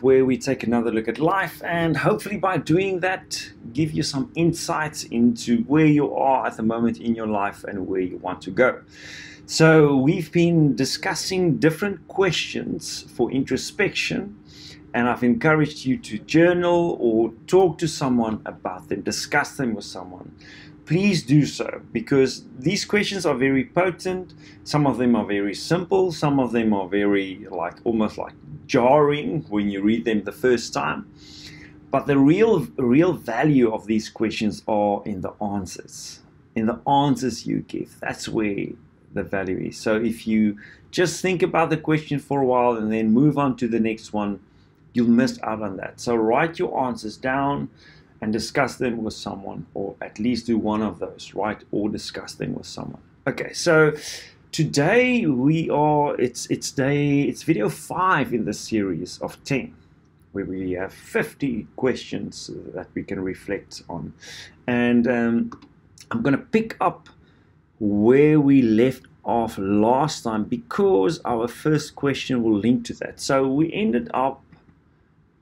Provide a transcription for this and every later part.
where we take another look at life and hopefully by doing that give you some insights into where you are at the moment in your life and where you want to go. So we've been discussing different questions for introspection and I've encouraged you to journal or talk to someone about them, discuss them with someone please do so because these questions are very potent. Some of them are very simple, some of them are very like almost like jarring when you read them the first time. But the real real value of these questions are in the answers. In the answers you give. That's where the value is. So if you just think about the question for a while and then move on to the next one, you'll miss out on that. So write your answers down and discuss them with someone, or at least do one of those, right? Or discuss them with someone. Okay, so today we are it's it's day it's video five in the series of 10 where we have 50 questions that we can reflect on and um, i'm going to pick up where we left off last time because our first question will link to that so we ended up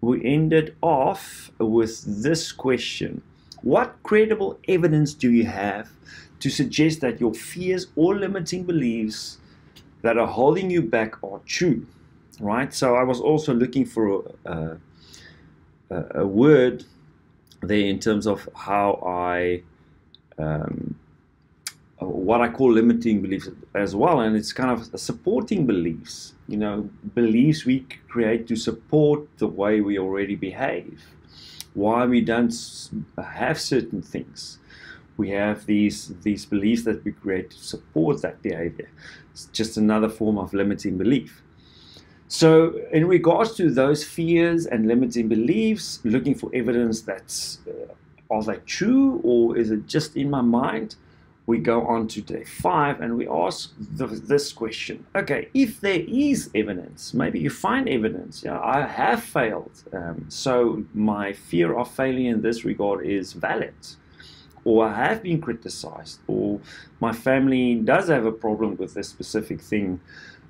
we ended off with this question What credible evidence do you have to suggest that your fears or limiting beliefs that are holding you back are true? Right? So I was also looking for a, a, a word there in terms of how I. Um, what I call limiting beliefs as well, and it's kind of supporting beliefs. You know, beliefs we create to support the way we already behave, why we don't have certain things. We have these these beliefs that we create to support that behavior. It's just another form of limiting belief. So, in regards to those fears and limiting beliefs, looking for evidence that's uh, are they true or is it just in my mind? We go on to day five and we ask the, this question. Okay if there is evidence maybe you find evidence yeah i have failed um, so my fear of failure in this regard is valid or i have been criticized or my family does have a problem with this specific thing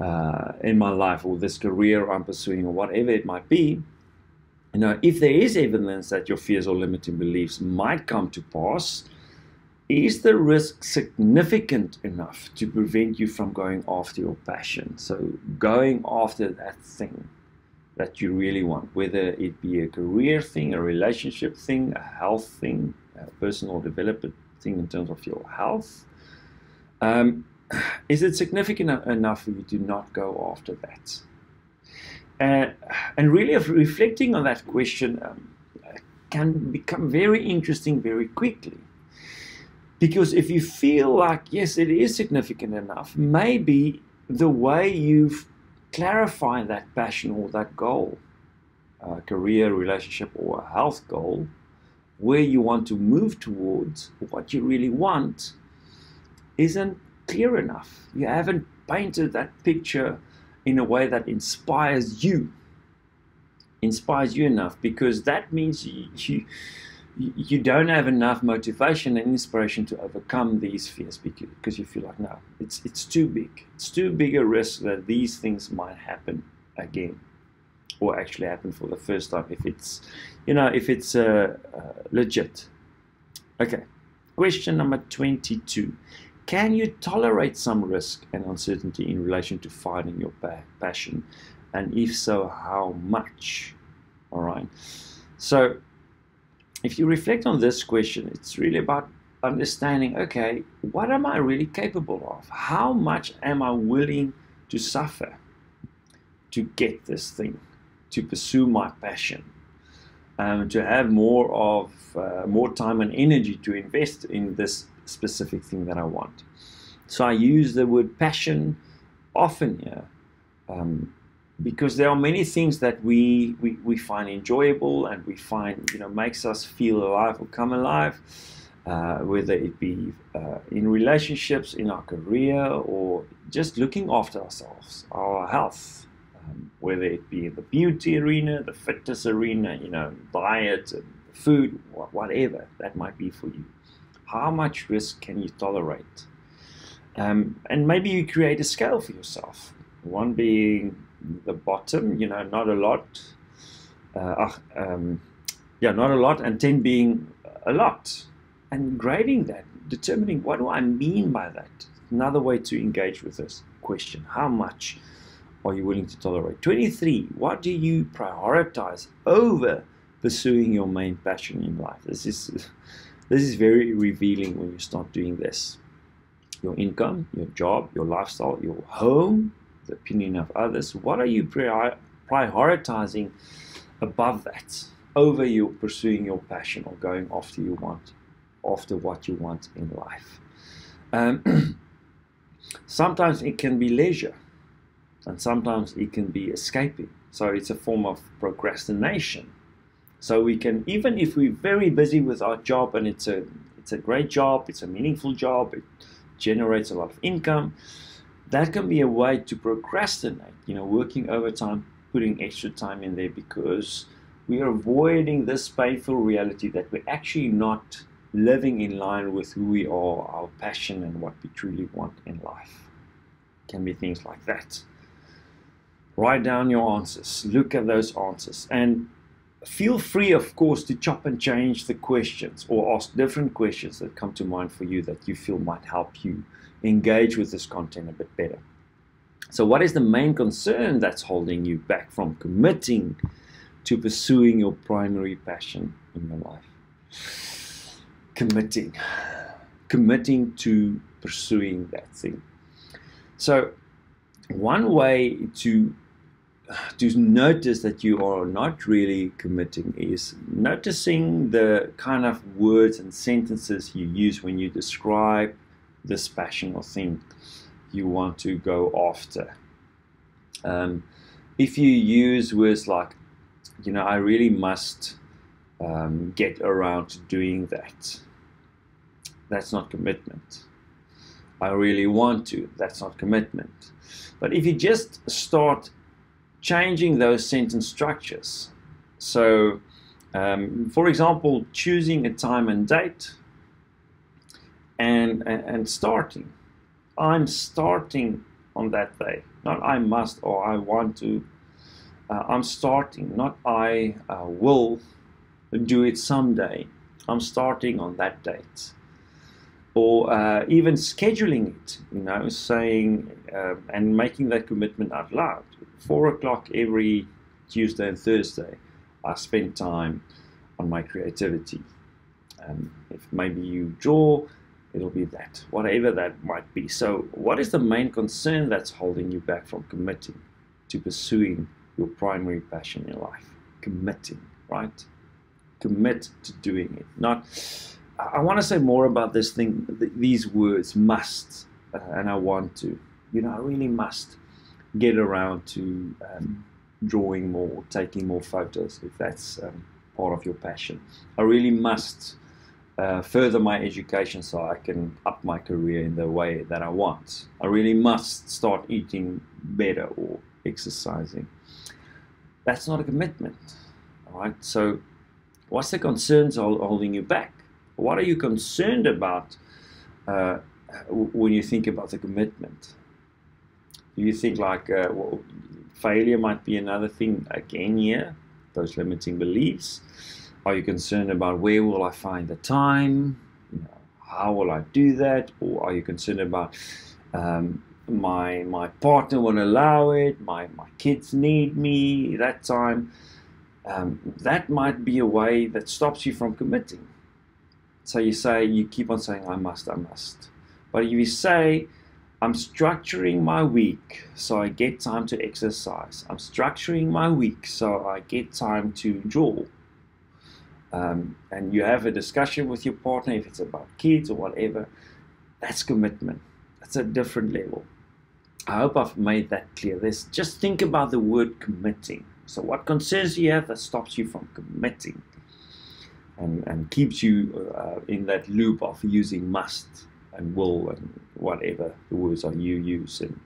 uh, in my life or this career i'm pursuing or whatever it might be. You know if there is evidence that your fears or limiting beliefs might come to pass is the risk significant enough to prevent you from going after your passion? So, going after that thing that you really want, whether it be a career thing, a relationship thing, a health thing, a personal development thing in terms of your health. Um, is it significant enough for you to not go after that? Uh, and really, reflecting on that question um, can become very interesting very quickly because if you feel like, yes, it is significant enough, maybe the way you've clarified that passion or that goal, a career, relationship, or a health goal, where you want to move towards, what you really want, isn't clear enough. You haven't painted that picture in a way that inspires you. Inspires you enough because that means you, you you don't have enough motivation and inspiration to overcome these fears because you feel like no it's it's too big. It's too big a risk that these things might happen again or actually happen for the first time if it's you know if it's uh, uh, legit. Okay. Question number 22 can you tolerate some risk and uncertainty in relation to finding your passion? And if so how much? All right. So if you reflect on this question, it's really about understanding okay, what am I really capable of? How much am I willing to suffer to get this thing, to pursue my passion, um, to have more of uh, more time and energy to invest in this specific thing that I want? So I use the word passion often here. Um, because there are many things that we, we, we find enjoyable and we find you know makes us feel alive or come alive uh, whether it be uh, in relationships in our career or just looking after ourselves our health um, whether it be in the beauty arena the fitness arena you know diet food whatever that might be for you. How much risk can you tolerate? Um, and maybe you create a scale for yourself one being the bottom, you know, not a lot. uh, um, yeah, not a lot, and 10 being a lot. And grading that, determining what do I mean by that. Another way to engage with this question how much are you willing to tolerate? 23, what do you prioritize over pursuing your main passion in life? This is, this is very revealing when you start doing this. Your income, your job, your lifestyle, your home, the opinion of others. What are you prior- prioritizing above that? over you pursuing your passion or going after you want, after what you want in life. Um, sometimes it can be leisure, and sometimes it can be escaping. So it's a form of procrastination. So we can, even if we're very busy with our job and it's a it's a great job, it's a meaningful job, it generates a lot of income. That can be a way to procrastinate. You know, working overtime, putting extra time in there because we are avoiding this painful reality that we're actually not living in line with who we are, our passion, and what we truly want in life. It can be things like that. Write down your answers, look at those answers, and feel free, of course, to chop and change the questions or ask different questions that come to mind for you that you feel might help you engage with this content a bit better. So, what is the main concern that's holding you back from committing? to pursuing your primary passion in your life. Committing. Committing to pursuing that thing. So, one way to to notice that you are not really committing is noticing the kind of words and sentences you use when you describe this passion or thing you want to go after. Um, if you use words like you know, I really must um, get around to doing that. That's not commitment. I really want to. That's not commitment. But if you just start changing those sentence structures, so um, for example, choosing a time and date and, and, and starting. I'm starting on that day, not I must or I want to uh, I'm starting, not I uh, will do it someday. I'm starting on that date. Or uh, even scheduling it, you know, saying uh, and making that commitment out loud. Four o'clock every Tuesday and Thursday, I spend time on my creativity. Um, if maybe you draw, it'll be that, whatever that might be. So, what is the main concern that's holding you back from committing to pursuing your primary passion in life. Committing, right? Commit to doing it. Not. I want to say more about this thing. These words must, uh, and I want to. You know, I really must get around to um, drawing more, taking more photos, if that's um, part of your passion. I really must uh, further my education so I can up my career in the way that I want. I really must start eating better or exercising that's not a commitment. All right. So, what's the concerns holding you back? What are you concerned about uh, when you think about the commitment? Do you think like uh, well, failure might be another thing again here? Those limiting beliefs. Are you concerned about where will I find the time? You know, how will I do that? Or are you concerned about um, my my partner won't allow it, my, my kids need me that time, um, that might be a way that stops you from committing. So you say, you keep on saying, I must, I must. But if you say, I'm structuring my week so I get time to exercise, I'm structuring my week so I get time to draw. Um, and you have a discussion with your partner, if it's about kids or whatever, that's commitment. That's a different level. I hope I've made that clear. There's just think about the word committing. So what concerns you have that stops you from committing and, and keeps you uh, in that loop of using must and will and whatever the words are you use and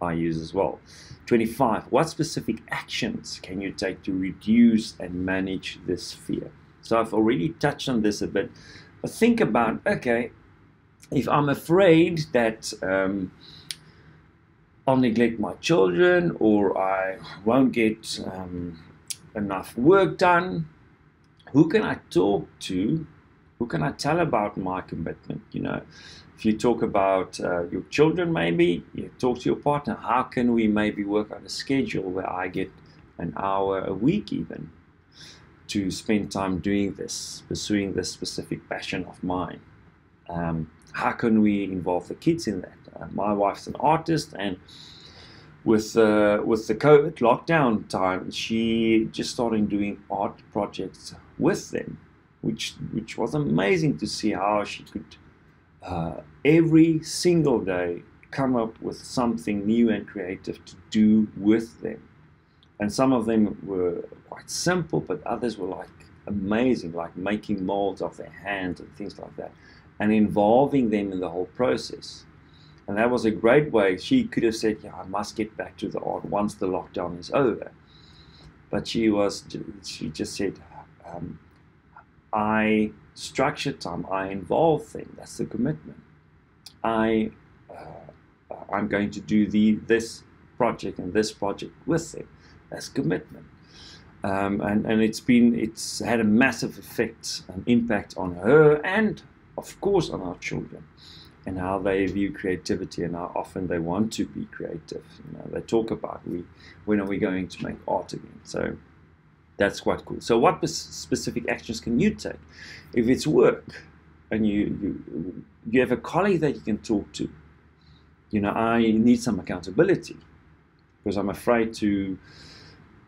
I use as well. 25. What specific actions can you take to reduce and manage this fear? So I've already touched on this a bit, but think about okay, if I'm afraid that um, I'll neglect my children or I won't get um, enough work done? Who can I talk to? Who can I tell about my commitment? You know, if you talk about uh, your children, maybe you talk to your partner. How can we maybe work on a schedule where I get an hour a week, even to spend time doing this, pursuing this specific passion of mine? Um, how can we involve the kids in that? Uh, my wife's an artist, and with uh, with the COVID lockdown time, she just started doing art projects with them, which which was amazing to see how she could uh, every single day come up with something new and creative to do with them. And some of them were quite simple, but others were like amazing, like making molds of their hands and things like that, and involving them in the whole process. And that was a great way. She could have said, Yeah, I must get back to the art once the lockdown is over. But she was, she just said, um, I structure time, I involve them. That's the commitment. I, uh, I'm going to do the this project and this project with them. That's commitment. Um, and, and it's been it's had a massive effect and impact on her and of course on our children and how they view creativity and how often they want to be creative. You know, they talk about we when are we going to make art again. So that's quite cool. So what specific actions can you take? If it's work and you, you, you have a colleague that you can talk to, you know, I need some accountability because I'm afraid to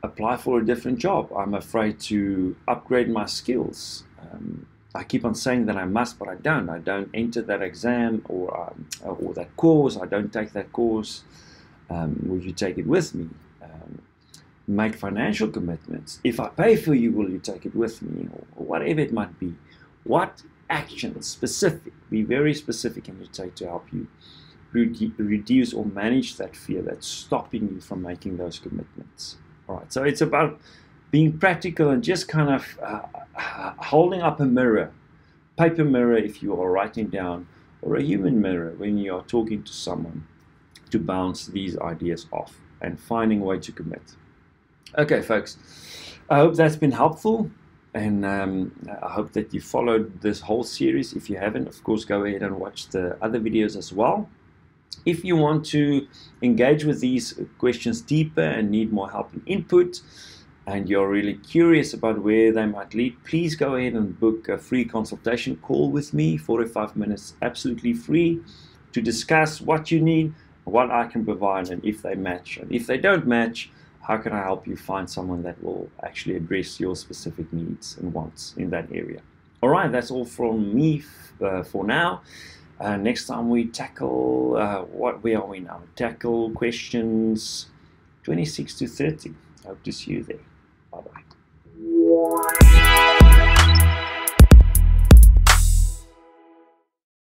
apply for a different job. I'm afraid to upgrade my skills. Um, I keep on saying that I must, but I don't. I don't enter that exam or um, or that course. I don't take that course. Um, will you take it with me? Make financial commitments. If I pay for you, will you take it with me? Or, or whatever it might be. What actions, specific, be very specific, can you take to help you reduce or manage that fear that's stopping you from making those commitments? All right, so it's about being practical and just kind of uh, uh, holding up a mirror, paper mirror if you are writing down, or a human mirror when you are talking to someone to bounce these ideas off and finding a way to commit. Okay, folks, I hope that's been helpful. And um, I hope that you followed this whole series. If you haven't, of course, go ahead and watch the other videos as well. If you want to engage with these questions deeper and need more help and input, and you're really curious about where they might lead, please go ahead and book a free consultation call with me, 45 minutes, absolutely free, to discuss what you need, what I can provide, and if they match. And if they don't match, how can I help you find someone that will actually address your specific needs and wants in that area? All right, that's all from me uh, for now. Uh, next time we tackle uh, what where are we now? Tackle questions 26 to 30. Hope to see you there. Bye bye.